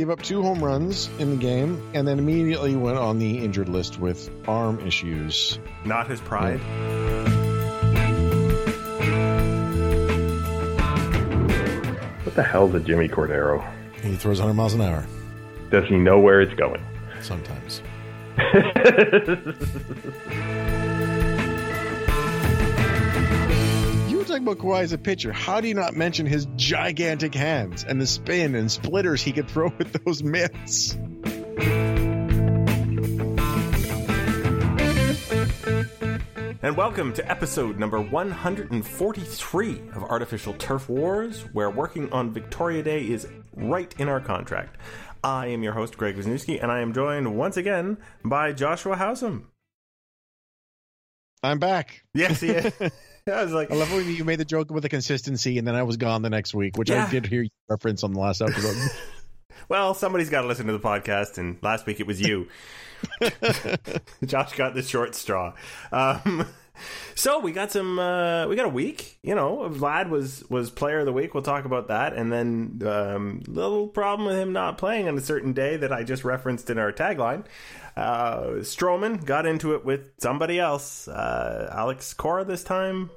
gave up two home runs in the game and then immediately went on the injured list with arm issues. Not his pride. What the hell's a Jimmy Cordero? He throws 100 miles an hour Does he know where it's going? sometimes. talking about Kawhi as a pitcher. How do you not mention his gigantic hands and the spin and splitters he could throw with those mitts? And welcome to episode number 143 of Artificial Turf Wars, where working on Victoria Day is right in our contract. I am your host, Greg Wisniewski, and I am joined once again by Joshua Howsam. I'm back. Yes, he is. I was like, I love when you made the joke with the consistency, and then I was gone the next week, which Yeah. I did hear you reference on the last episode. well, somebody's got to listen to the podcast, and last week it was you. Josh got the short straw. Um, so we got some. Uh, we got a week. You know, Vlad was was player of the week. We'll talk about that, and then um, little problem with him not playing on a certain day that I just referenced in our tagline. Uh, Stroman got into it with somebody else, uh, Alex Cora this time.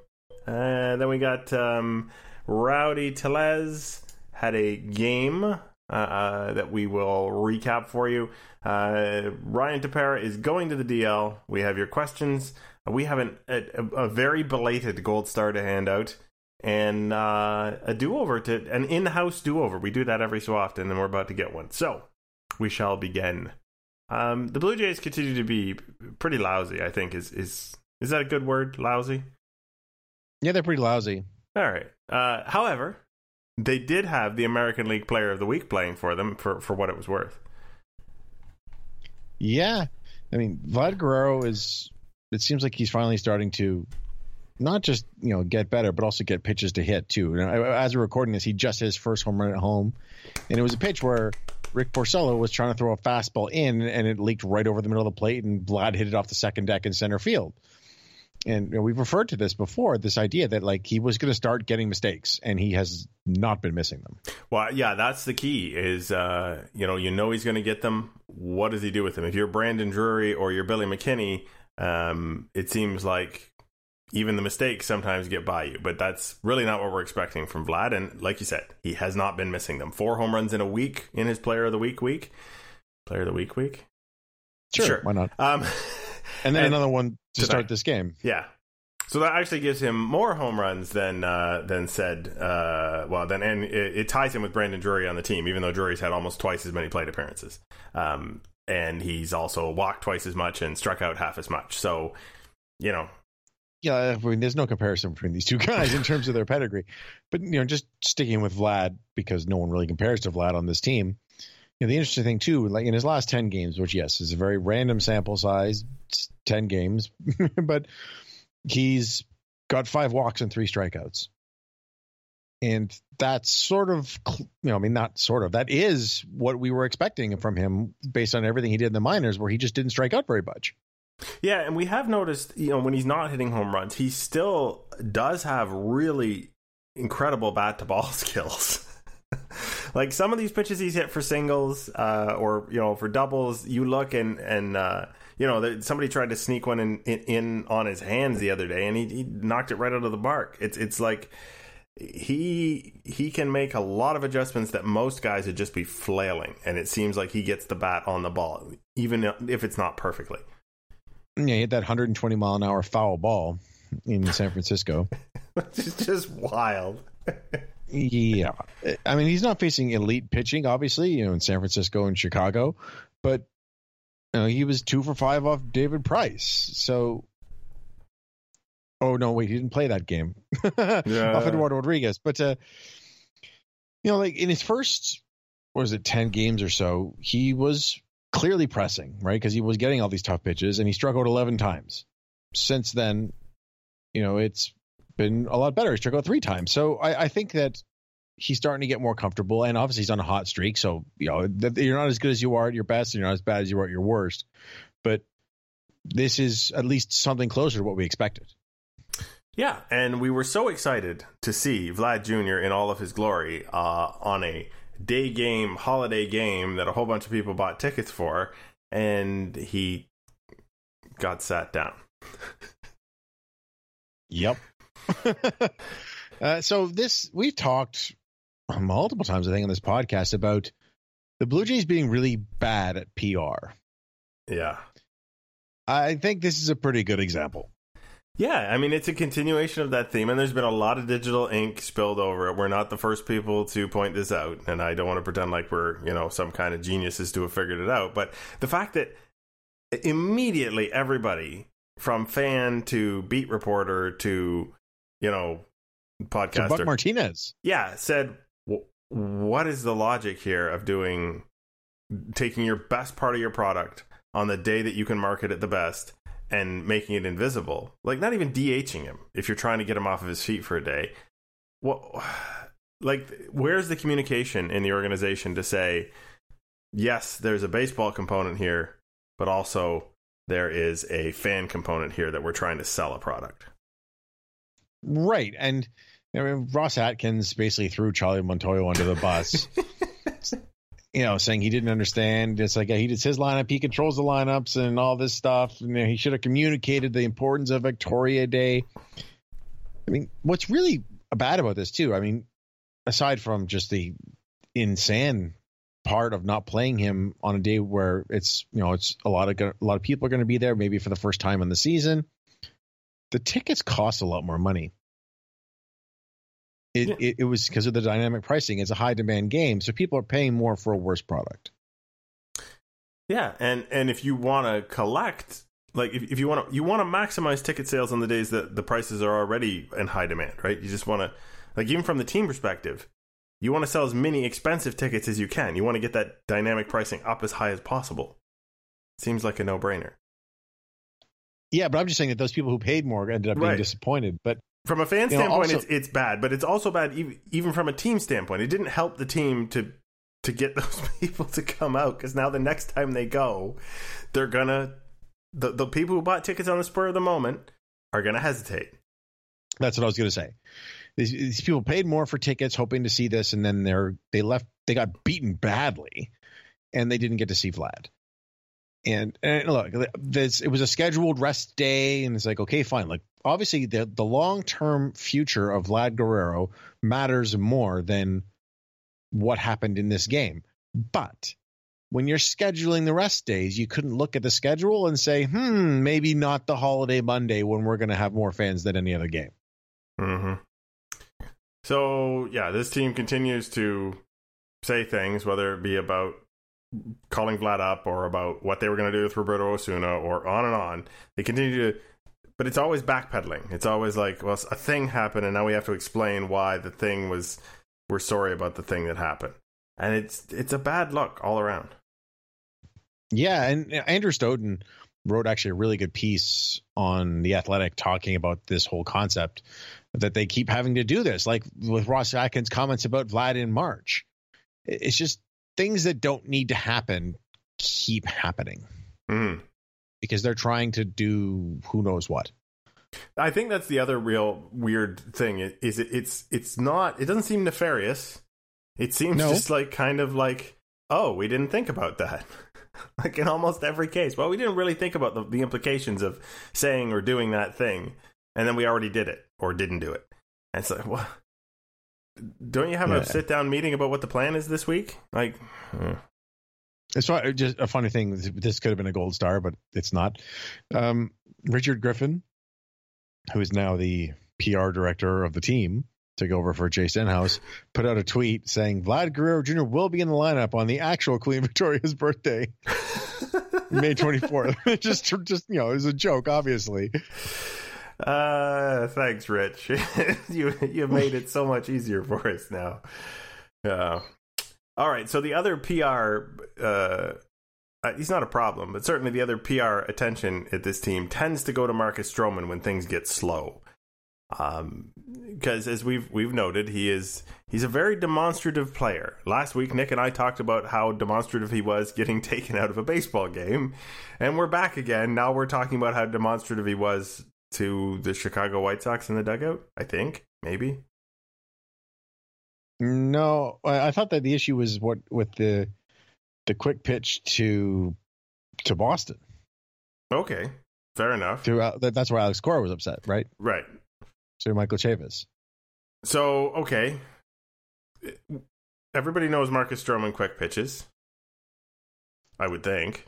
Uh, then we got um, Rowdy Tellez had a game uh, uh, that we will recap for you. Uh, Ryan Tepera is going to the DL. We have your questions. We have an, a, a very belated gold star to hand out and uh, a do over to an in house do over. We do that every so often, and we're about to get one. So we shall begin. Um, the Blue Jays continue to be pretty lousy. I think is is is that a good word? Lousy. yeah, they're pretty lousy. All right. Uh, however, they did have the American League Player of the Week playing for them for, for what it was worth. Yeah, I mean, Vlad Guerrero is. It seems like he's finally starting to not just you know get better, but also get pitches to hit too. As we're recording this, he just hit his first home run at home, and it was a pitch where Rick Porcello was trying to throw a fastball in, and it leaked right over the middle of the plate, and Vlad hit it off the second deck in center field. And you know, we've referred to this before. This idea that like he was going to start getting mistakes, and he has not been missing them. Well, yeah, that's the key. Is uh, you know you know he's going to get them. What does he do with them? If you're Brandon Drury or you're Billy McKinney, um, it seems like even the mistakes sometimes get by you. But that's really not what we're expecting from Vlad. And like you said, he has not been missing them. Four home runs in a week in his Player of the Week week. Player of the Week week. Sure. why not? Um, And then And another one to today. start this game. Yeah. So that actually gives him more home runs than uh, than said. Uh, well, then and it, it ties him with Brandon Drury on the team, even though Drury's had almost twice as many plate appearances, um, and he's also walked twice as much and struck out half as much. So, you know, yeah, I mean, there's no comparison between these two guys in terms of their pedigree. But you know, just sticking with Vlad because no one really compares to Vlad on this team. You know, the interesting thing too, like in his last ten games, which yes is a very random sample size, ten games, but he's got five walks and three strikeouts, and that's sort of you know, I mean, not sort of that is what we were expecting from him based on everything he did in the minors, where he just didn't strike out very much. yeah, and we have noticed, you know, when he's not hitting home runs, he still does have really incredible bat to ball skills. like some of these pitches he's hit for singles uh, or you know for doubles, you look and and uh, you know somebody tried to sneak one in, in in on his hands the other day, and he, he knocked it right out of the park. It's it's like he he can make a lot of adjustments that most guys would just be flailing, and it seems like he gets the bat on the ball, even if it's not perfectly. Yeah, he hit that 120 mile an hour foul ball in San Francisco. it's just wild. Yeah, I mean he's not facing elite pitching, obviously, you know, in San Francisco and Chicago, but you know, he was two for five off David Price. So, oh no, wait, he didn't play that game off Eduardo Rodriguez. But uh, you know, like in his first, what was it, ten games or so, he was clearly pressing, right? Because he was getting all these tough pitches, and he struck out eleven times. Since then, you know, it's been a lot better. He struck out three times. So I, I think that he's starting to get more comfortable, and obviously he's on a hot streak. So you know, you're not as good as you are at your best, and you're not as bad as you are at your worst. But this is at least something closer to what we expected. Yeah, and we were so excited to see Vlad Jr. in all of his glory uh, on a day game, holiday game that a whole bunch of people bought tickets for, and he got sat down. Yep. uh, so this we've talked multiple times, I think, on this podcast about the Blue Jays being really bad at PR. Yeah. I think this is a pretty good example. Yeah, I mean it's a continuation of that theme, and there's been a lot of digital ink spilled over it. We're not the first people to point this out, and I don't want to pretend like we're you know some kind of geniuses to have figured it out. But the fact that immediately everybody from fan to beat reporter to you know podcaster, Buck Martinez. yeah, said, "What is the logic here of doing taking your best part of your product on the day that you can market it the best and making it invisible? Like not even DHing him if you're trying to get him off of his feet for a day. What like where's the communication in the organization to say, "Yes, there's a baseball component here, but also there is a fan component here that we're trying to sell a product." Right. And I mean, Ross Atkins basically threw Charlie Montoyo under the bus. you know, saying he didn't understand. It's like he does his lineup, he controls the lineups and all this stuff. And he should have communicated the importance of Victoria Day. I mean, what's really bad about this too? I mean, aside from just the insane part of not playing him on a day where it's you know it's a lot of a lot of people are going to be there, maybe for the first time in the season. The tickets cost a lot more money. It, Yeah. it, it was because of the dynamic pricing. It's a high demand game, so people are paying more for a worse product. Yeah, and and if you want to collect, like if, if you want to you want to maximize ticket sales on the days that the prices are already in high demand, right? You just want to, like even from the team perspective, you want to sell as many expensive tickets as you can. You want to get that dynamic pricing up as high as possible. Seems like a no brainer. Yeah, but I'm just saying that those people who paid more ended up being Right. disappointed. But From a fan You know, standpoint, also- it's it's bad, but it's also bad even, even from a team standpoint. It didn't help the team to to get those people to come out because now the next time they go, they're gonna the the people who bought tickets on the spur of the moment are gonna hesitate. that's what I was going to say. These, these people paid more for tickets, hoping to see this, and then they're they left. They got beaten badly, and they didn't get to see Vlad. And, and look, this it was a scheduled rest day, and it's like okay, fine. Like obviously, the the long term future of Vlad Guerrero matters more than what happened in this game. But when you're scheduling the rest days, you couldn't look at the schedule and say, hmm, maybe not the holiday Monday when we're going to have more fans than any other game. Mm-hmm. So yeah, this team continues to say things, whether it be about calling Vlad up or about what they were going to do with Roberto Osuna or on and on. They continue to, but it's always backpedaling. It's always like, well, a thing happened, and now we have to explain why the thing was. We're sorry about the thing that happened, and it's it's a bad look all around. Yeah, and Andrew Stoeten wrote actually a really good piece on the Athletic talking about this whole concept that they keep having to do this, like with Ross Atkins' comments about Vlad in March. It's just things that don't need to happen keep happening Mm. Because they're trying to do who knows what. I think that's the other real weird thing is it, it's it's not it doesn't seem nefarious. It seems No. just like kind of like oh we didn't think about that. like in almost every case, well we didn't really think about the, the implications of saying or doing that thing, and then we already did it or didn't do it. And it's like what? Don't you have Yeah. a sit down meeting about what the plan is this week? Like, uh, It's just a funny thing. This could have been a gold star, but it's not. Um, Richard Griffin, who is now the PR director of the team, took over for Jay Stenhouse, put out a tweet saying Vlad Guerrero Jr. will be in the lineup on the actual Queen Victoria's birthday, May 24th. just, just you know, it was a joke, obviously. Uh, thanks, Rich. you you've made it so much easier for us now. Yeah. All right. So the other PR, uh, uh, he's not a problem, but certainly the other PR attention at this team tends to go to Marcus Stroman when things get slow. Um, because as we've we've noted, he is he's a very demonstrative player. Last week, Nick and I talked about how demonstrative he was getting taken out of a baseball game, and we're back again. Now we're talking about how demonstrative he was to the Chicago White Sox in the dugout. I think maybe. No, I I thought that the issue was what with the the quick pitch to to Boston. Okay, fair enough. Throughout, that- that's where Alex Cora was upset, right? Right. So Michael Chavis. So okay, everybody knows Marcus Stroman quick pitches. I would think.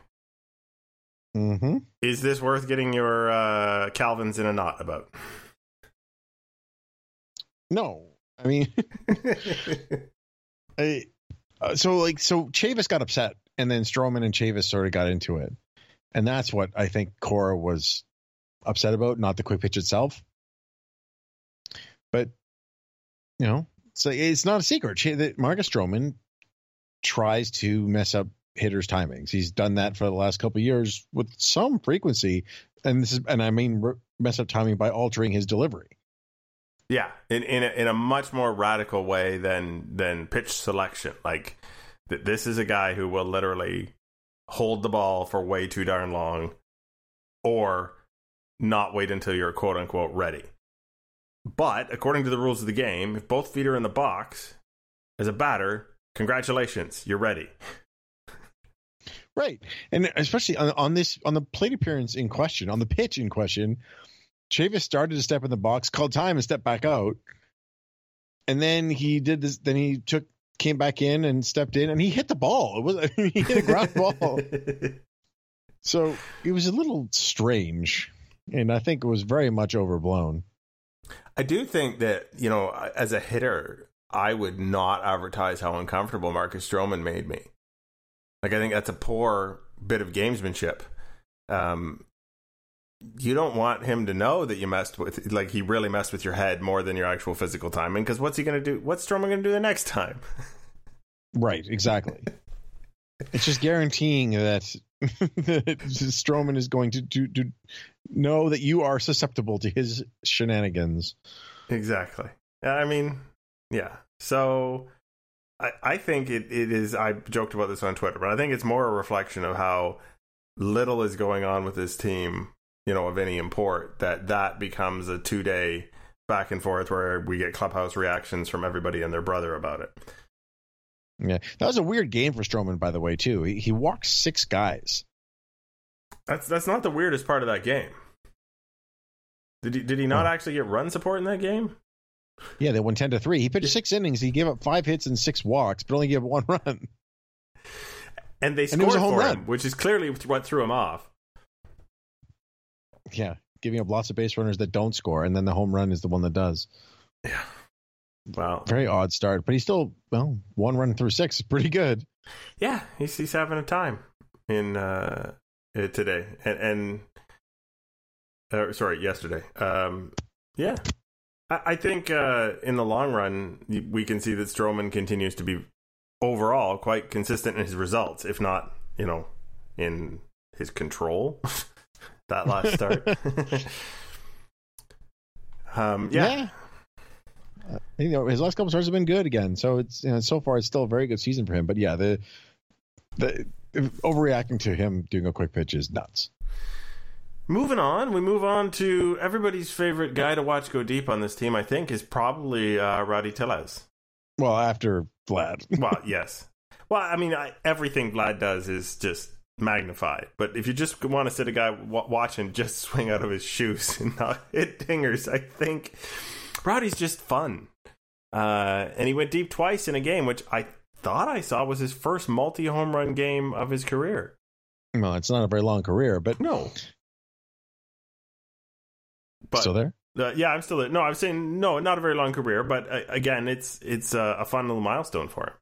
Mm-hmm. Is this worth getting your uh, Calvins in a knot about? No, I mean, I, uh, so like so Chavis got upset, and then Stroman and Chavis sort of got into it, and that's what I think Cora was upset about, not the quick pitch itself. But you know, so it's not a secret that Marcus Stroman tries to mess up hitters' timings. He's done that for the last couple years with some frequency, and this is and I mean mess up timing by altering his delivery. Yeah, in in a, in a much more radical way than than pitch selection. Like th- this is a guy who will literally hold the ball for way too darn long, or not wait until you're quote unquote ready. But according to the rules of the game, if both feet are in the box, as a batter, congratulations, you're ready. Right, and especially on, on this on the plate appearance in question, on the pitch in question, Chavis started to step in the box, called time, and stepped back out, and then he did this. Then he took came back in and stepped in, and he hit the ball. It was he hit a ground ball, so it was a little strange, and I think it was very much overblown. I do think that, you know, as a hitter, I would not advertise how uncomfortable Marcus Stroman made me. Like, I think that's a poor bit of gamesmanship. Um, you don't want him to know that you messed with, like, he really messed with your head more than your actual physical timing. Because what's he going to do? What's Stroman going to do the next time? Right, exactly. it's just guaranteeing that, that Stroman is going to, to to know that you are susceptible to his shenanigans. Exactly. I mean, yeah. So I, I think it, it is. I joked about this on Twitter, but I think it's more a reflection of how little is going on with this team, you know, of any import, that that becomes a two day back and forth where we get clubhouse reactions from everybody and their brother about it. Yeah, that was a weird game for Stroman, by the way. Too, he, he walked six guys. That's that's not the weirdest part of that game. Did he did he not actually get run support in that game? Yeah, they won ten to three. He pitched six innings. He gave up five hits and six walks, but only gave up one run. And they And scored was a home for run. him, which is clearly what threw him off. Yeah, giving up lots of base runners that don't score, and then the home run is the one that does. Yeah. Wow. Very odd start, but he's still well one run through six is pretty good. Yeah, he's he's having a time in uh, uh, today and and uh, sorry yesterday. Um, yeah, I, I think uh, in the long run we can see that Stroman continues to be overall quite consistent in his results, if not you know in his control. that last start. um, yeah. Uh, you know, his last couple starts have been good again. So it's you know, so far it's still a very good season for him. But yeah, the the overreacting to him doing a quick pitch is nuts. Moving on, we move on to everybody's favorite guy to watch go deep on this team. I think is probably uh, Rowdy Tellez. Well, after Vlad, Well, yes. Well, I mean, I, everything Vlad does is just magnified. But if you just want to sit a guy w- watch him just swing out of his shoes and not hit dingers, I think Rowdy's just fun. Uh, and he went deep twice in a game, which I thought I saw was his first multi home run game of his career. well, it's not a very long career, but No. But still there. Uh, yeah, I'm still there. No, I'm saying no, not a very long career, but uh, again, it's it's uh, a fun little milestone for him.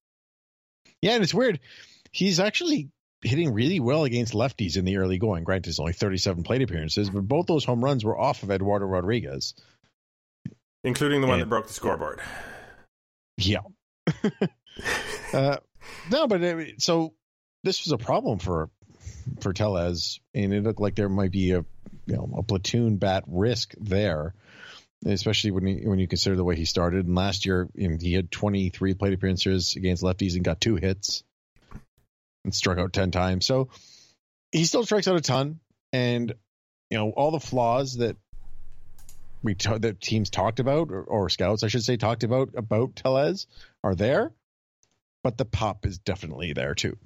Yeah, and it's weird. He's actually hitting really well against lefties in the early going. Granted, it's only 37 plate appearances, but both those home runs were off of Eduardo Rodriguez. including the one And- that broke the scoreboard. Yeah. uh, no, but uh, so this was a problem for for Tellez, and it looked like there might be a you know a platoon bat risk there, especially when you, when you consider the way he started. And last year, you know, he had 23 plate appearances against lefties and got two hits and struck out 10 times. So he still strikes out a ton, and you know all the flaws that we t- the teams talked about or, or scouts I should say talked about about Tellez are there, but the pop is definitely there too.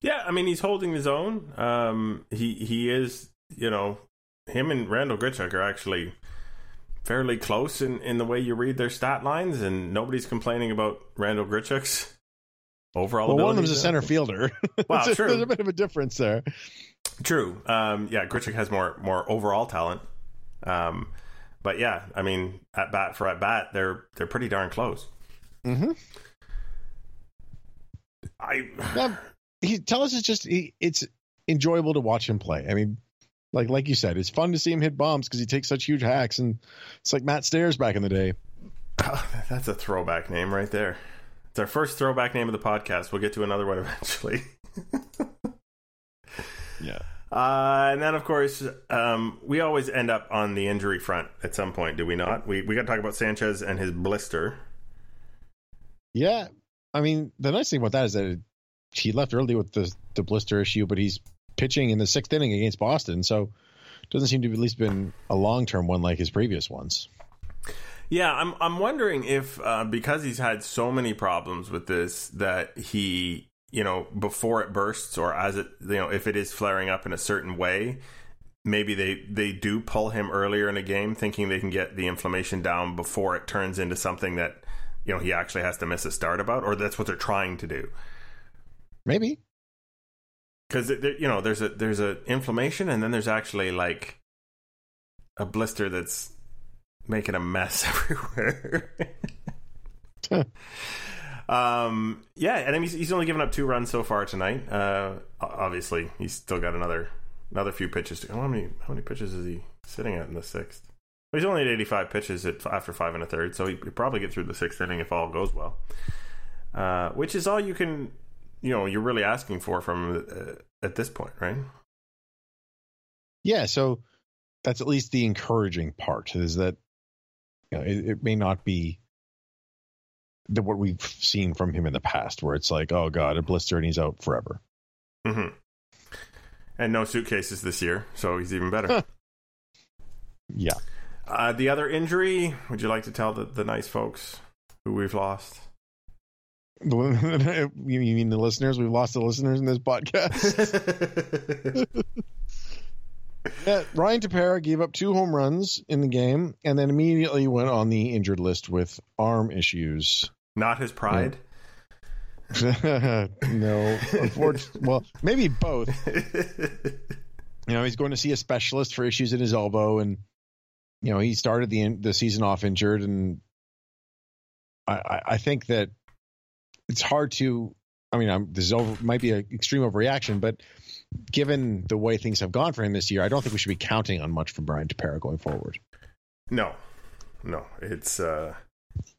Yeah, I mean he's holding his own. Um, he he is, you know, him and Randall Grichuk are actually fairly close in, in the way you read their stat lines, and nobody's complaining about Randall Grichuk's overall. Well, one of them's a center fielder. Wow, true. There's a bit of a difference there. True. Um, yeah, Grichuk has more more overall talent. Um, but yeah, I mean, at bat for at bat, they're they're pretty darn close. Mm-hmm. I Yeah, he Tellez it's just he, it's enjoyable to watch him play. I mean, like like you said, it's fun to see him hit bombs because he takes such huge hacks, and it's like Matt Stairs back in the day. that's a throwback name right there. It's our first throwback name of the podcast. We'll get to another one eventually. Yeah, Uh, and then, of course, um, we always end up on the injury front at some point, do we not? We we got to talk about Sanchez and his blister. yeah. I mean, the nice thing about that is that he left early with the the blister issue, but he's pitching in the sixth inning against Boston, so it doesn't seem to have at least been a long term one like his previous ones. Yeah, I'm I'm wondering if uh, because he's had so many problems with this that he, you know, before it bursts or as it, you know, if it is flaring up in a certain way, maybe they they do pull him earlier in a game, thinking they can get the inflammation down before it turns into something that you know he actually has to miss a start about, or that's what they're trying to do. Maybe. because you know there's a there's a inflammation and then there's actually like a blister that's making a mess everywhere. um, yeah, and I mean, he's, he's only given up two runs so far tonight. Uh, obviously, he's still got another another few pitches. To, how many how many pitches is he sitting at in the sixth? Well, he's only at 85 pitches at, after five and a third, so he probably get through the sixth inning if all goes well. Uh, which is all you can, you know, you're really asking for from uh, at this point, right? Yeah, so that's at least the encouraging part is that you know, it, it may not be the, what we've seen from him in the past, where it's like, oh god, a blister and he's out forever. hmm And no suitcases this year, so he's even better. Yeah, uh, the other injury, would you like to tell the, the nice folks who we've lost? you you mean the listeners? We've lost the listeners in this podcast. yeah, Ryan Tepera gave up two home runs in the game, and then immediately went on the injured list with arm issues. Not his pride. no, well, maybe both. you know he's going to see a specialist for issues in his elbow and you know he started the the season off injured and i i, I think that it's hard to i mean I'm, this is over might be an extreme overreaction but given the way things have gone for him this year i don't think we should be counting on much from brian Tepera going forward No, no, it's uh,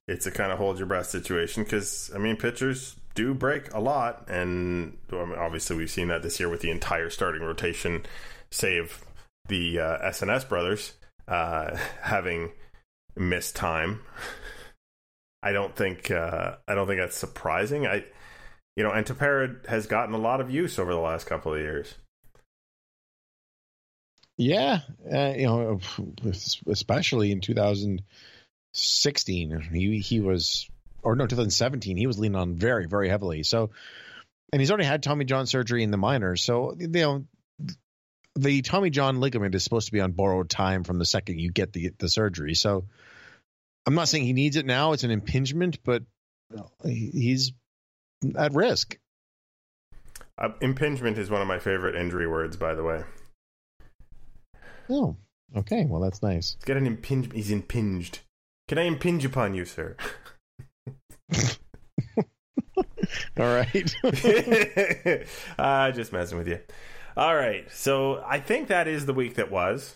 it's a kind of hold your breath situation because I mean pitchers do break a lot, and I mean, obviously we've seen that this year with the entire starting rotation, save the uh, SNS brothers uh, having missed time. I don't think uh, I don't think that's surprising. I you know, and Tepera has gotten a lot of use over the last couple of years. yeah uh, you know especially in 2016 he he was or no 2017 he was leaning on very very heavily. So and he's already had tommy john surgery in the minors. So you know the tommy john ligament is supposed to be on borrowed time from the second you get the the surgery. So i'm not saying he needs it now it's an impingement but he's at risk Uh, impingement is one of my favorite injury words, by the way. oh okay well that's nice Get an impinge. He's impinged. Can I impinge upon you, sir? all right uh, just messing with you. All right. So I think that is the week that was.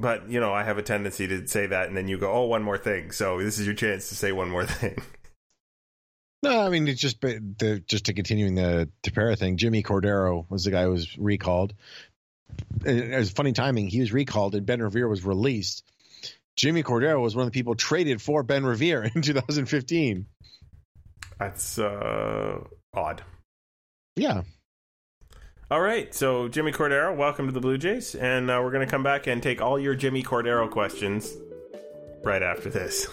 But, you know, I have a tendency to say that and then you go, oh, one more thing. So this is your chance to say one more thing. No, I mean it's just the just to continuing the Tepera thing. Jimmy Cordero was the guy who was recalled. It was funny timing. He was recalled, and Ben Revere was released. Jimmy Cordero was one of the people traded for Ben Revere in 2015. That's uh, odd. Yeah, All right. So, Jimmy Cordero, welcome to the Blue Jays. And uh, we're going to come back and take all your Jimmy Cordero questions right after this.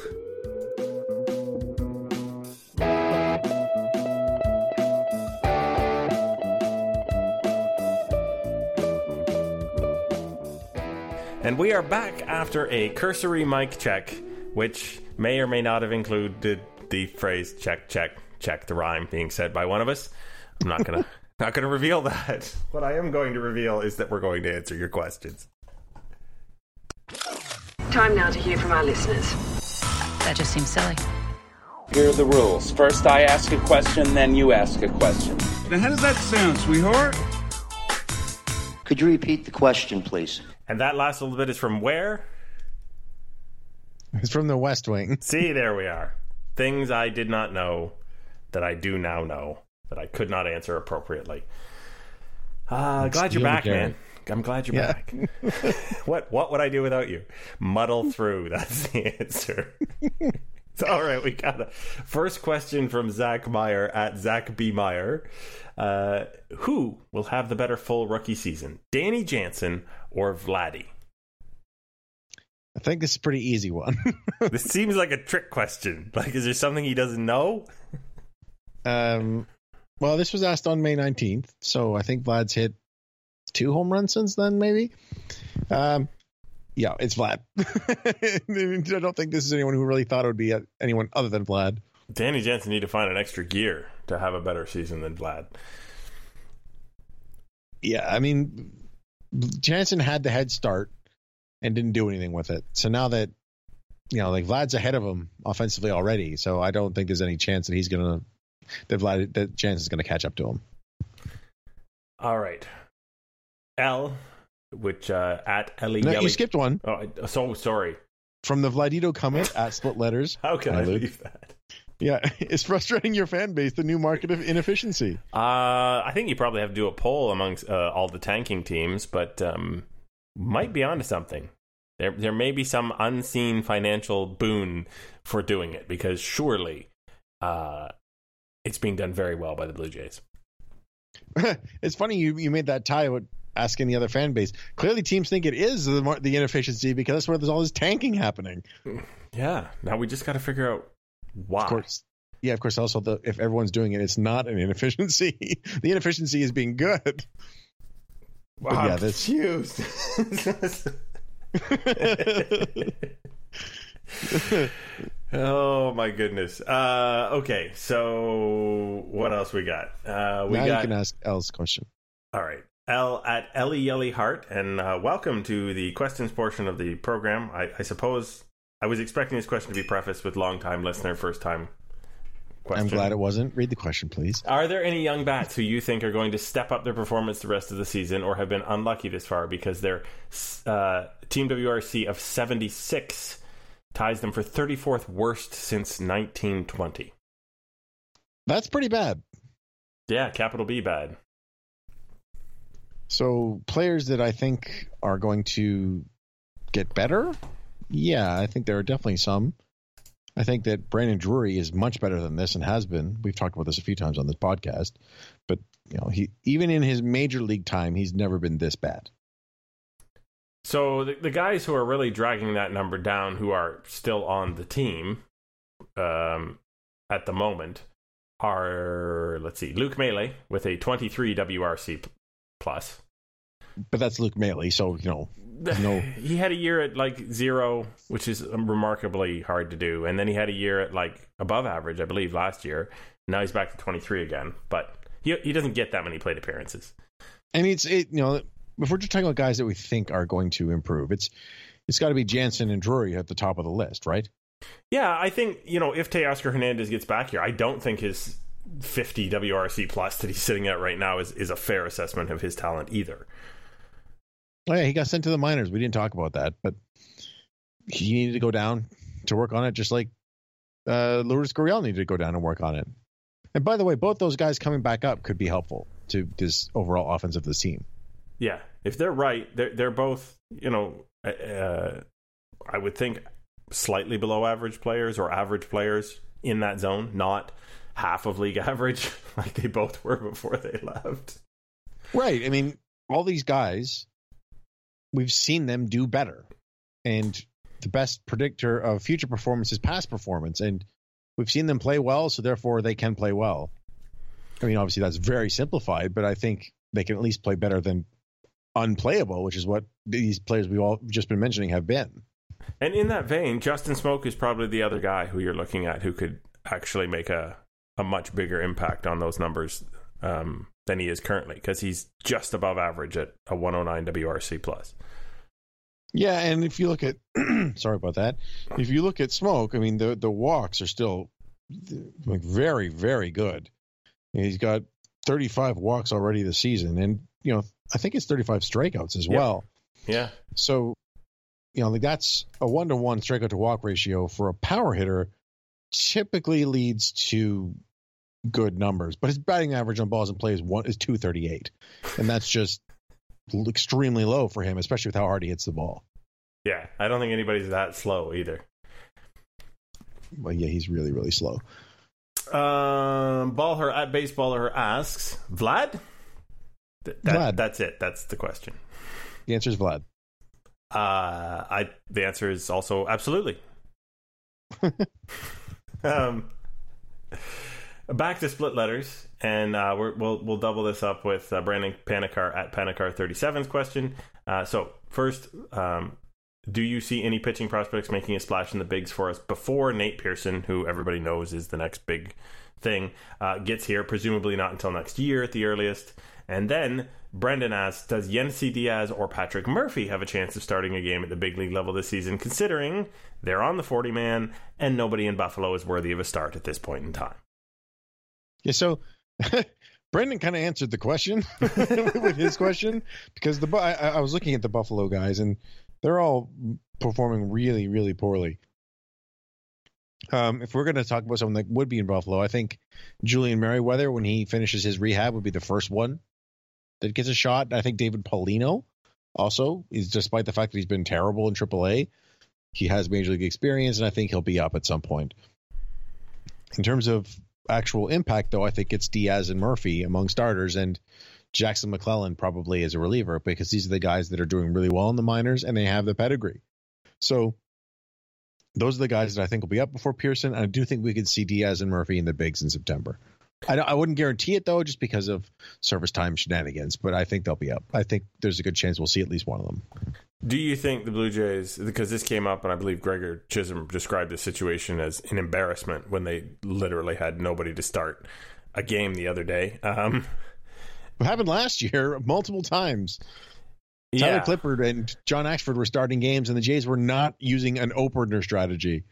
And we are back after a cursory mic check, which may or may not have included the phrase check, check, check the rhyme being said by one of us. I'm not gonna not gonna reveal that. What I am going to reveal is that we're going to answer your questions. Time now to hear from our listeners. That just seems silly. Here are the rules. First, I ask a question, then you ask a question. Now, how does that sound, sweetheart? Could you repeat the question, please? And that last little bit is from where? It's from the West Wing. See, there we are. Things I did not know that I do now know that I could not answer appropriately. Uh, glad you're back, man. I'm glad you're Yeah. back. what what would I do without you? Muddle through. That's the answer. All right, we got a first question from Zach Meyer at Zach B Meyer. Uh, who will have the better full rookie season, Danny Jansen or Vladdy? I think this is a pretty easy one. This seems like a trick question. Like, is there something he doesn't know? um, well, this was asked on May 19th, so I think Vlad's hit two home runs since then, maybe. Um, yeah, it's Vlad. I don't think this is anyone who really thought it would be anyone other than Vlad. Danny Jansen need to find an extra gear to have a better season than Vlad. Yeah, I mean, Jansen had the head start and didn't do anything with it. So now that you know, like Vlad's ahead of him offensively already, so I don't think there's any chance that he's gonna that Vlad that Jansen's gonna catch up to him. All right, L, which uh, at Ellie No, Yelly. you skipped one Oh, I- so sorry. from the Vladito comment at split letters. How can I Luke. leave that? Yeah, it's frustrating your fan base. The new market of inefficiency. Uh, I think you probably have to do a poll amongst uh, all the tanking teams, but um, might be onto something. There, there may be some unseen financial boon for doing it because surely uh, it's being done very well by the Blue Jays. it's funny you you made that tie with asking the other fan base. Clearly, teams think it is the the inefficiency because that's where there's all this tanking happening. Yeah. Now we just got to figure out why. Of course. Yeah, of course. Also, the, if everyone's doing it, it's not an inefficiency. the inefficiency is being good. Wow, yeah, that's- confused. oh my goodness. Uh, okay, so what else we got? Uh, we now got you can ask L's question. all right. L at Ellie Yelly Hart, and uh, welcome to the questions portion of the program. I, I suppose I was expecting this question to be prefaced with long time listener, first time question. I'm glad it wasn't. Read the question, please. Are there any young bats who you think are going to step up their performance the rest of the season or have been unlucky this far because their uh, Team WRC of 76 ties them for 34th worst since 1920? That's pretty bad. Yeah, capital B bad. So players that I think are going to get better, yeah, I think there are definitely some. I think that Brandon Drury is much better than this and has been. We've talked about this a few times on this podcast, but you know, he even in his major league time, he's never been this bad. So the, the guys who are really dragging that number down, who are still on the team um, at the moment, are let's see, Luke Maile with a 23 WRC plus. But that's Luke Maile, so you know, No. he had a year at like zero, which is um, remarkably hard to do, and then he had a year at like above average, I believe, last year. Now he's back to 23 again, but he he doesn't get that many plate appearances. and it's it you know if we're just talking about guys that we think are going to improve, it's it's got to be Jansen and Drury at the top of the list, right? Yeah, I think you know if Teoscar Hernandez gets back here, I don't think his 50 WRC plus that he's sitting at right now is is a fair assessment of his talent either. Oh yeah, he got sent to the minors. We didn't talk about that, but he needed to go down to work on it, just like uh, Lourdes Gurriel needed to go down and work on it. And by the way, both those guys coming back up could be helpful to this overall offense of this team. Yeah, if they're right, they're they're both you know uh, I would think slightly below average players or average players in that zone, not half of league average like they both were before they left. Right. I mean, all these guys, we've seen them do better. And the best predictor of future performance is past performance, and we've seen them play well, so therefore they can play well. I mean, obviously that's very simplified, but I think they can at least play better than unplayable, which is what these players we've all just been mentioning have been. And in that vein, Justin Smoak is probably the other guy who you're looking at who could actually make a, a much bigger impact on those numbers um, than he is currently because he's just above average at a 109 WRC plus. Yeah, and if you look at sorry about that, if you look at Smoak, I mean the the walks are still like very very good. He's got 35 walks already this season, and you know I think it's 35 strikeouts as Yeah. well. Yeah. So, you know, like that's a one to one strikeout to walk ratio for a power hitter typically leads to good numbers, but his batting average on balls in play is one is 238. And that's just extremely low for him, especially with how hard he hits the ball. Yeah. I don't think anybody's that slow either. Well, yeah, he's really, really slow. Um, Ballher at Baseballer asks Vlad. Th- that, Vlad. That's it. That's the question. The answer is Vlad. Uh, I the answer is also absolutely. um, back to split letters, and uh, we're, we'll we'll double this up with uh, Brandon Panicar at Panicar 37's question. Uh, so first, um, do you see any pitching prospects making a splash in the bigs for us before Nate Pearson, who everybody knows is the next big thing, uh, gets here? Presumably not until next year at the earliest. And then Brendan asks, does Yennsy Diaz or Patrick Murphy have a chance of starting a game at the big league level this season, considering they're on the 40 man and nobody in Buffalo is worthy of a start at this point in time? Yeah, so Brendan kind of answered the question with his question because the I, I was looking at the Buffalo guys and they're all performing really, really poorly. Um, if we're going to talk about someone that would be in Buffalo, I think Julian Merryweather, when he finishes his rehab, would be the first one that gets a shot. I think David Paulino also is, despite the fact that he's been terrible in AAA, he has major league experience, and I think he'll be up at some point. In terms of actual impact, though, I think it's Diaz and Murphy among starters, and Jackson McClelland probably as a reliever because these are the guys that are doing really well in the minors and they have the pedigree. So those are the guys that I think will be up before Pearson. And I do think we could see Diaz and Murphy in the bigs in September. I, I wouldn't guarantee it though, just because of service time shenanigans. But I think they'll be up. I think there's a good chance we'll see at least one of them. Do you think the Blue Jays, because this came up, and I believe Gregor Chisholm described the situation as an embarrassment when they literally had nobody to start a game the other day. Um, It happened last year multiple times. Tyler yeah. Clippard and John Axford were starting games, and the Jays were not using an opener strategy.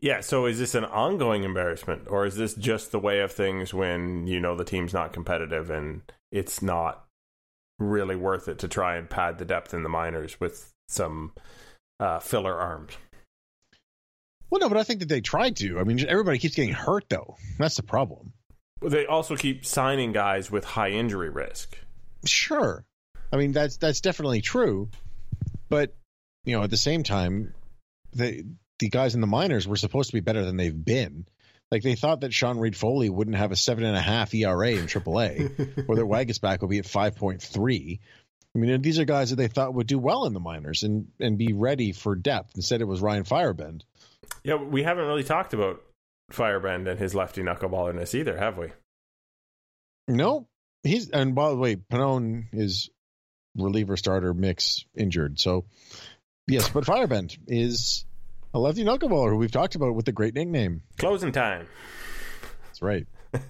Yeah, so is this an ongoing embarrassment or is this just the way of things when you know the team's not competitive and it's not really worth it to try and pad the depth in the minors with some uh, filler arms? Well, no, but I think that they tried to. I mean, everybody keeps getting hurt, though. That's the problem. They also keep signing guys with high injury risk. Sure, I mean that's that's definitely true, but you know, at the same time, the the guys in the minors were supposed to be better than they've been. Like they thought that Sean Reid-Foley wouldn't have a seven and a half ERA in AAA, or that Waguespack would be at five point three. I mean, these are guys that they thought would do well in the minors and and be ready for depth. Instead, it was Ryan Feierabend. Yeah, we haven't really talked about Feierabend and his lefty knuckleballerness either, have we? No, he's and by the way, Pannone is reliever starter mix injured. So yes, but Feierabend is a lefty knuckleballer who we've talked about with the great nickname. Closing time. That's right.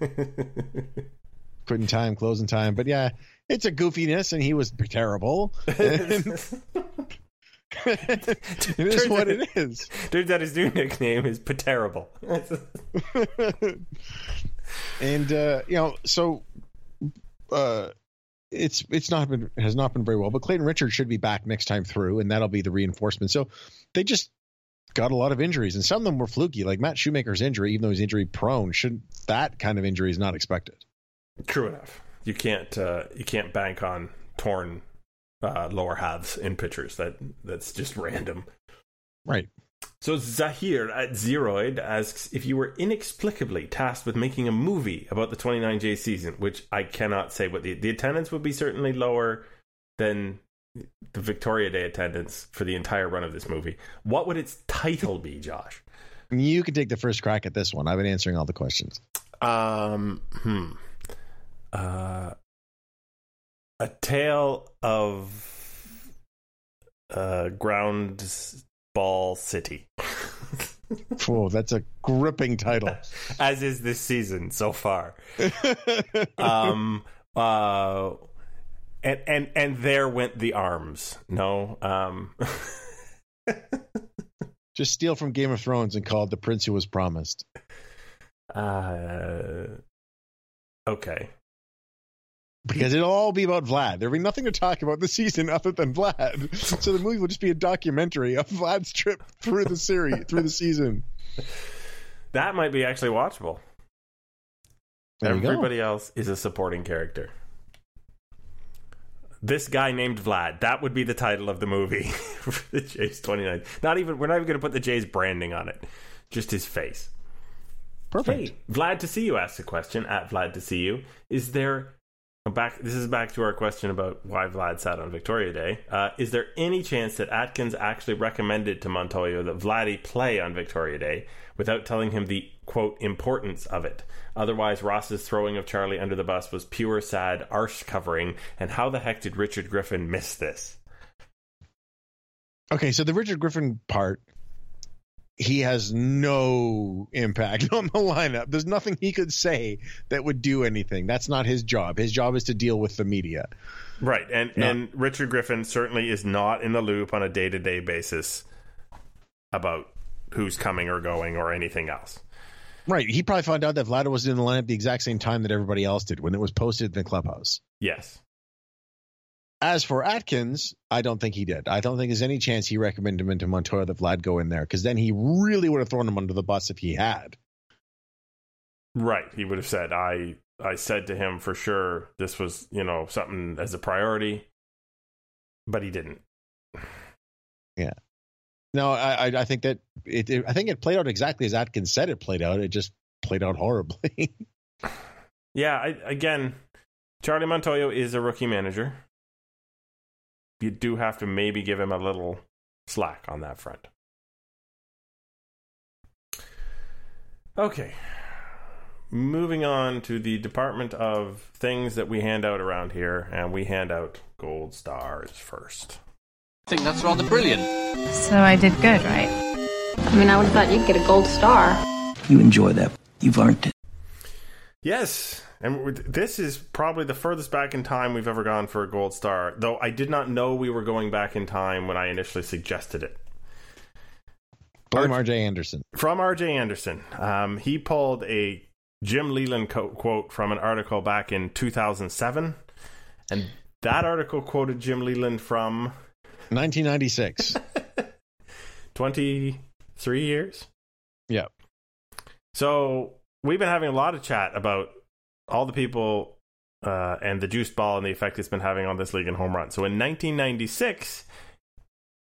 Quitting time, closing time. But yeah, it's a goofiness, and he was terrible. it is what it is. Turns out his new nickname is Paterrible. and uh, you know, so uh, it's it's not been has not been very well. But Clayton Richard should be back next time through, and that'll be the reinforcement. So they just got a lot of injuries, and some of them were fluky. Like Matt Shoemaker's injury, even though he's injury prone, should that kind of injury is not expected. True enough. You can't uh, you can't bank on torn uh, lower halves in pitchers. That that's just random. Right. So Zahir at Zeroid asks if you were inexplicably tasked with making a movie about the 29J season, which I cannot say, but the, the attendance would be certainly lower than the Victoria Day attendance for the entire run of this movie, what would its title be, Josh? You can take the first crack at this one. I've been answering all the questions. Um, hmm. Uh, a tale of uh, ground ball city. Whoa, that's a gripping title. As is this season so far. um, uh, and and and there went the arms. No, um, Just steal from Game of Thrones and call it the Prince Who Was Promised. uh, okay. Because it'll all be about Vlad. There'll be nothing to talk about this season other than Vlad. So the movie will just be a documentary of Vlad's trip through the series, through the season. That might be actually watchable. There. Everybody else is a supporting character. This guy named Vlad. That would be the title of the movie for the Jays 29. Not even we're not even going to put the Jays branding on it. Just his face. Perfect. Hey, Vlad to see you asks a question at Vlad to see you. Is there back? This is back to our question about why Vlad sat on Victoria Day. Uh, is there any chance that Atkins actually recommended to Montoyo that Vladdy play on Victoria Day without telling him the quote importance of it? Otherwise, Ross's throwing of Charlie under the bus was pure sad arse covering. And how the heck did Richard Griffin miss this? Okay, so the Richard Griffin part, he has no impact on the lineup. There's nothing he could say that would do anything. That's not his job. His job is to deal with the media. Right, and and Richard Griffin certainly is not in the loop on a day to day basis about who's coming or going or anything else. Right. He probably found out that Vlad was in the lineup the exact same time that everybody else did when it was posted in the clubhouse. Yes. As for Atkins, I don't think he did. I don't think there's any chance he recommended him to Montoyo that Vlad go in there because then he really would have thrown him under the bus if he had. Right. He would have said, I I said to him for sure this was, you know, something as a priority. But he didn't. Yeah. No, I, I, think that it, it. I think it played out exactly as Atkins said it played out. It just played out horribly. Yeah, I, again, Charlie Montoyo is a rookie manager. You do have to maybe give him a little slack on that front. Okay. Moving on to the department of things that we hand out around here, and we hand out gold stars first. I think that's rather brilliant. So I did good, right? I mean, I would have thought you'd get a gold star. You enjoy that. You've earned it. Yes, and this is probably the furthest back in time we've ever gone for a gold star. Though I did not know we were going back in time when I initially suggested it. Blame R.J. Anderson. From R.J. Anderson, um, he pulled a Jim Leyland co- quote from an article back in 2007, and that article quoted Jim Leyland from 1996. 23 years. yeah. So we've been having a lot of chat about all the people uh, and the juiced ball and the effect it's been having on this league and home run. So in 1996,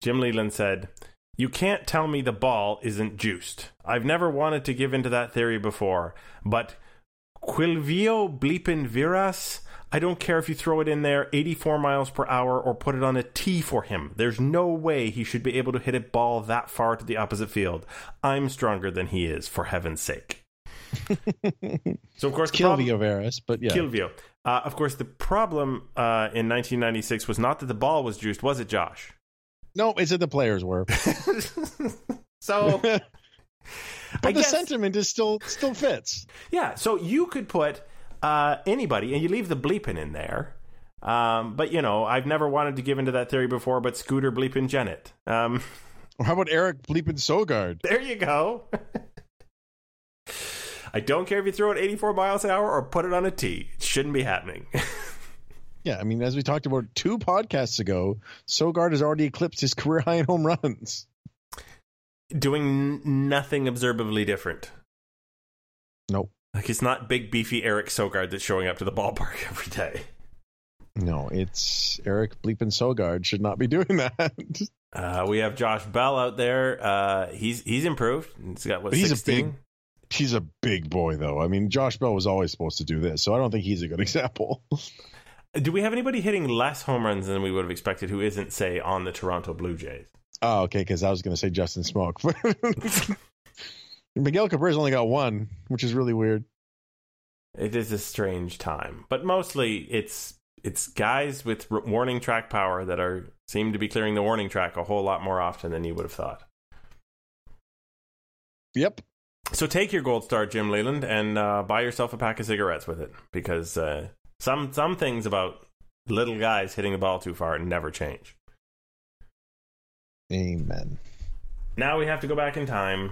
Jim Leyland said, "You can't tell me the ball isn't juiced. I've never wanted to give into that theory before, but Quilvio bleepin Veras." I don't care if you throw it in there 84 miles per hour or put it on a tee for him. There's no way he should be able to hit a ball that far to the opposite field. I'm stronger than he is, for heaven's sake. So of course, problem- Veras, but yeah. Quilvio. Uh, of course, the problem uh, in 1996 was not that the ball was juiced, was it, Josh? No, it's that the players were. so, but I the guess- sentiment is still still fits. yeah, so you could put uh, anybody, and you leave the bleeping in there. Um, but you know, I've never wanted to give into that theory before. But Scooter bleeping Gennett. Um, Or how about Eric bleeping Sogard? there you go. I don't care if you throw it 84 miles an hour or put it on a tee. It shouldn't be happening. Yeah, I mean, as we talked about two podcasts ago, Sogard has already eclipsed his career high in home runs. Doing n- nothing observably different. Nope. Like it's not big beefy Eric Sogard that's showing up to the ballpark every day. No, it's Eric bleeping Sogard should not be doing that. Uh, we have Josh Bell out there. Uh, he's he's improved. He's got what But he's a 16? big- he's a big boy, though. I mean, Josh Bell was always supposed to do this, so I don't think he's a good example. Do we have anybody hitting less home runs than we would have expected who isn't, say, on the Toronto Blue Jays? Oh, okay, because I was going to say Justin Smoak. Miguel Cabrera's only got one, which is really weird. It is a strange time, but mostly it's it's guys with warning track power that are seem to be clearing the warning track a whole lot more often than you would have thought. Yep. So take your gold star, Jim Leyland, and uh, buy yourself a pack of cigarettes with it, because uh, some some things about little guys hitting the ball too far never change. Amen. Now we have to go back in time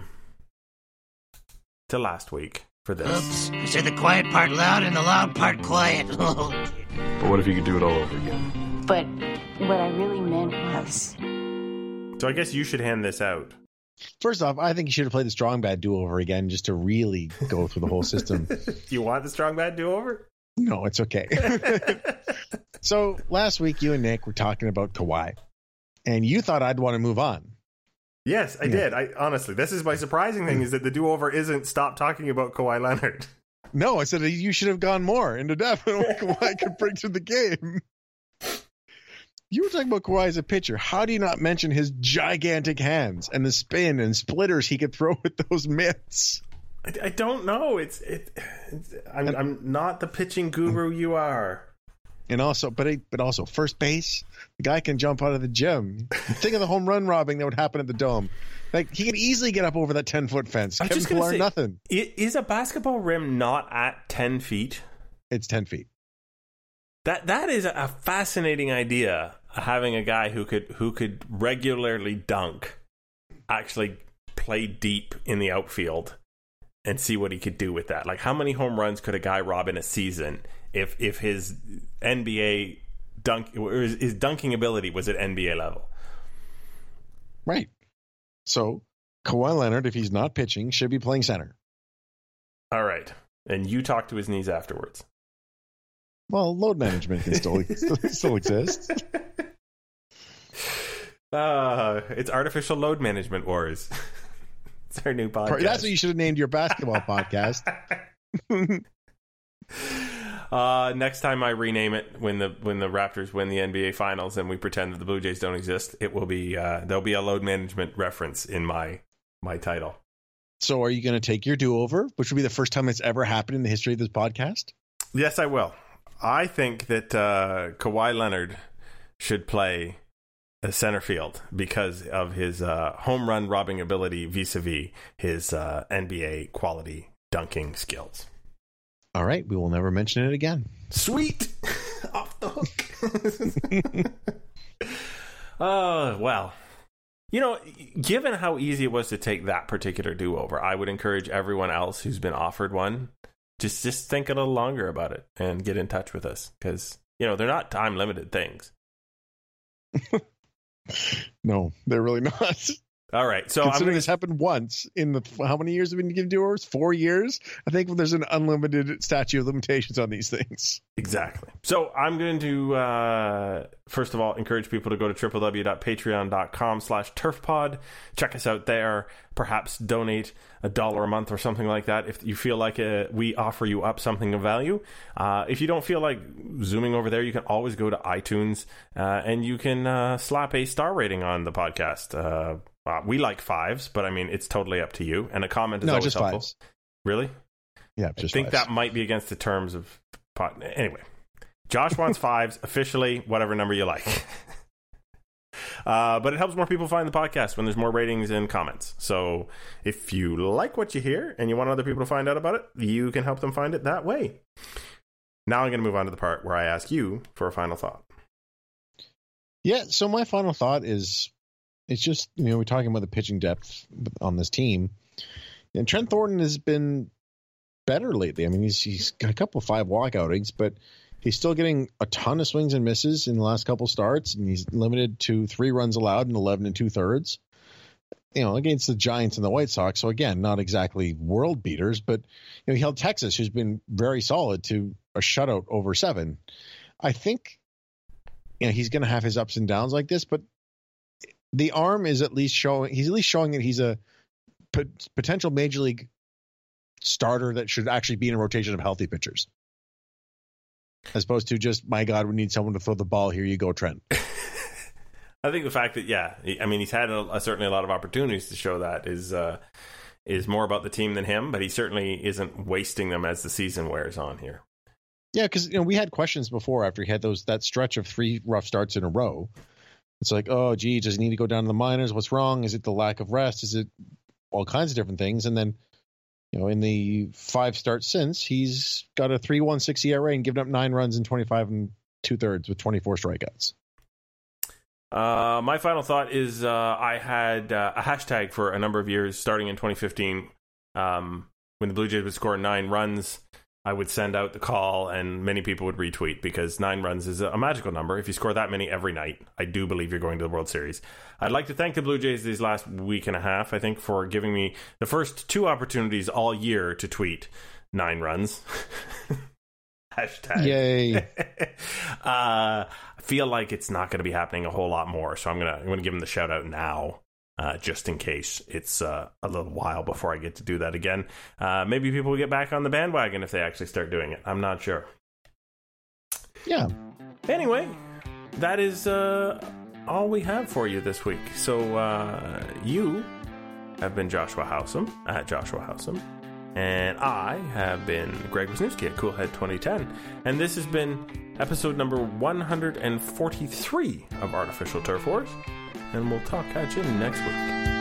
to last week for this. Oops, I said the quiet part loud and the loud part quiet. But what if you could do it all over again? But what I really meant was. So I guess you should hand this out. First off, I think you should have played the strong bad do over again just to really go through the whole system. Do you want the strong bad do over? no, it's okay. so last week, you and Nick were talking about Kawhi, and you thought I'd want to move on. Yes, I Yeah. did. I honestly, this is my surprising thing is that the do over isn't stop talking about Kawhi Leonard. No, I said you should have gone more into depth on what Kawhi could bring to the game. You were talking about Kawhi as a pitcher. How do you not mention his gigantic hands and the spin and splitters he could throw with those mitts? I, I don't know. It's it. It's, I'm I'm not the pitching guru you are. And also, but he, but also first base. The guy can jump out of the gym. Think of the home run robbing that would happen at the dome. Like he could easily get up over that ten foot fence. I was Kevin Pillar, say- nothing. Is a basketball rim not at ten feet? It's ten feet. That that is a fascinating idea. Having a guy who could who could regularly dunk, actually play deep in the outfield, and see what he could do with that. Like how many home runs could a guy rob in a season if if his NBA dunk or his, his dunking ability was at NBA level? Right. So Kawhi Leonard, if he's not pitching, should be playing center. All right, and you talk to his knees afterwards. Well, load management can still still exist. Uh, it's artificial load management wars. it's our new podcast. That's what you should have named your basketball podcast. Uh, next time I rename it when the when the Raptors win the NBA Finals and we pretend that the Blue Jays don't exist, it will be uh, there'll be a load management reference in my my title. So, are you going to take your do over, which will be the first time it's ever happened in the history of this podcast? Yes, I will. I think that uh, Kawhi Leonard should play center field because of his uh, home run robbing ability vis-a-vis his uh, NBA quality dunking skills. All right, we will never mention it again. Sweet, off the hook. uh, well, you know, given how easy it was to take that particular do-over, I would encourage everyone else who's been offered one just just think a little longer about it and get in touch with us because you know they're not time limited things. No, they're really not. All right, so I'm Considering gonna, this happened once in the how many years have we been given do overs? Four years. I think there's an unlimited statute of limitations on these things. Exactly. So I'm going to uh, first of all encourage people to go to www.patreon.com slash turfpod. Check us out there. Perhaps donate a dollar a month or something like that if you feel like uh we offer you up something of value. Uh, if you don't feel like zooming over there, you can always go to iTunes uh, and you can uh, slap a star rating on the podcast. Uh, we like fives, but I mean it's totally up to you. And a comment is No, always just helpful. fives. Really? Yeah, I think fives. that might be against the terms of pot. Anyway, Josh wants fives officially, whatever number you like. Uh, but it helps more people find the podcast when there's more ratings and comments. So if you like what you hear and you want other people to find out about it, you can help them find it that way. Now I'm going to move on to the part where I ask you for a final thought. Yeah. So my final thought is, it's just you know we're talking about the pitching depth on this team, and Trent Thornton has been better lately. I mean, he's he's got a couple of five walk outings, but he's still getting a ton of swings and misses in the last couple starts, and he's limited to three runs allowed in eleven and two thirds. You know, against the Giants and the White Sox. So again, not exactly world beaters, but you know, he held Texas, who's been very solid, to a shutout over seven. I think you know he's going to have his ups and downs like this, but the arm is at least showing he's at least showing that he's a potential major league starter that should actually be in a rotation of healthy pitchers. as opposed to just my God, we need someone to throw the ball. Here you go, Trent. I think the fact that yeah, I mean he's had a, a, certainly a lot of opportunities to show that is uh, is more about the team than him, but he certainly isn't wasting them as the season wears on here. Yeah, because you know we had questions before after he had those that stretch of three rough starts in a row. It's like, oh, gee, does he need to go down to the minors? What's wrong? Is it the lack of rest? Is it all kinds of different things? And then, you know, in the five starts since, he's got a three one six ERA and given up nine runs in twenty five and two thirds with twenty four strikeouts. Uh, my final thought is uh, I had uh, a hashtag for a number of years, starting in 2015, um, when the Blue Jays would score nine runs. I would send out the call, and many people would retweet because nine runs is a magical number. If you score that many every night, I do believe you're going to the World Series. I'd like to thank the Blue Jays these last week and a half, I think, for giving me the first two opportunities all year to tweet nine runs. Hashtag. Yay. uh, I feel like it's not going to be happening a whole lot more, so I'm gonna I'm gonna give them the shout out now. Uh, just in case it's uh, a little while before I get to do that again. Uh, maybe people will get back on the bandwagon if they actually start doing it. I'm not sure. Yeah. Anyway, that is uh, all we have for you this week. So uh, you have been Joshua Howsam at Joshua Howsam. And I have been Greg Wisniewski at Coolhead 2010. And this has been episode number 143 of Artificial Turf Wars. And we'll talk at you next week.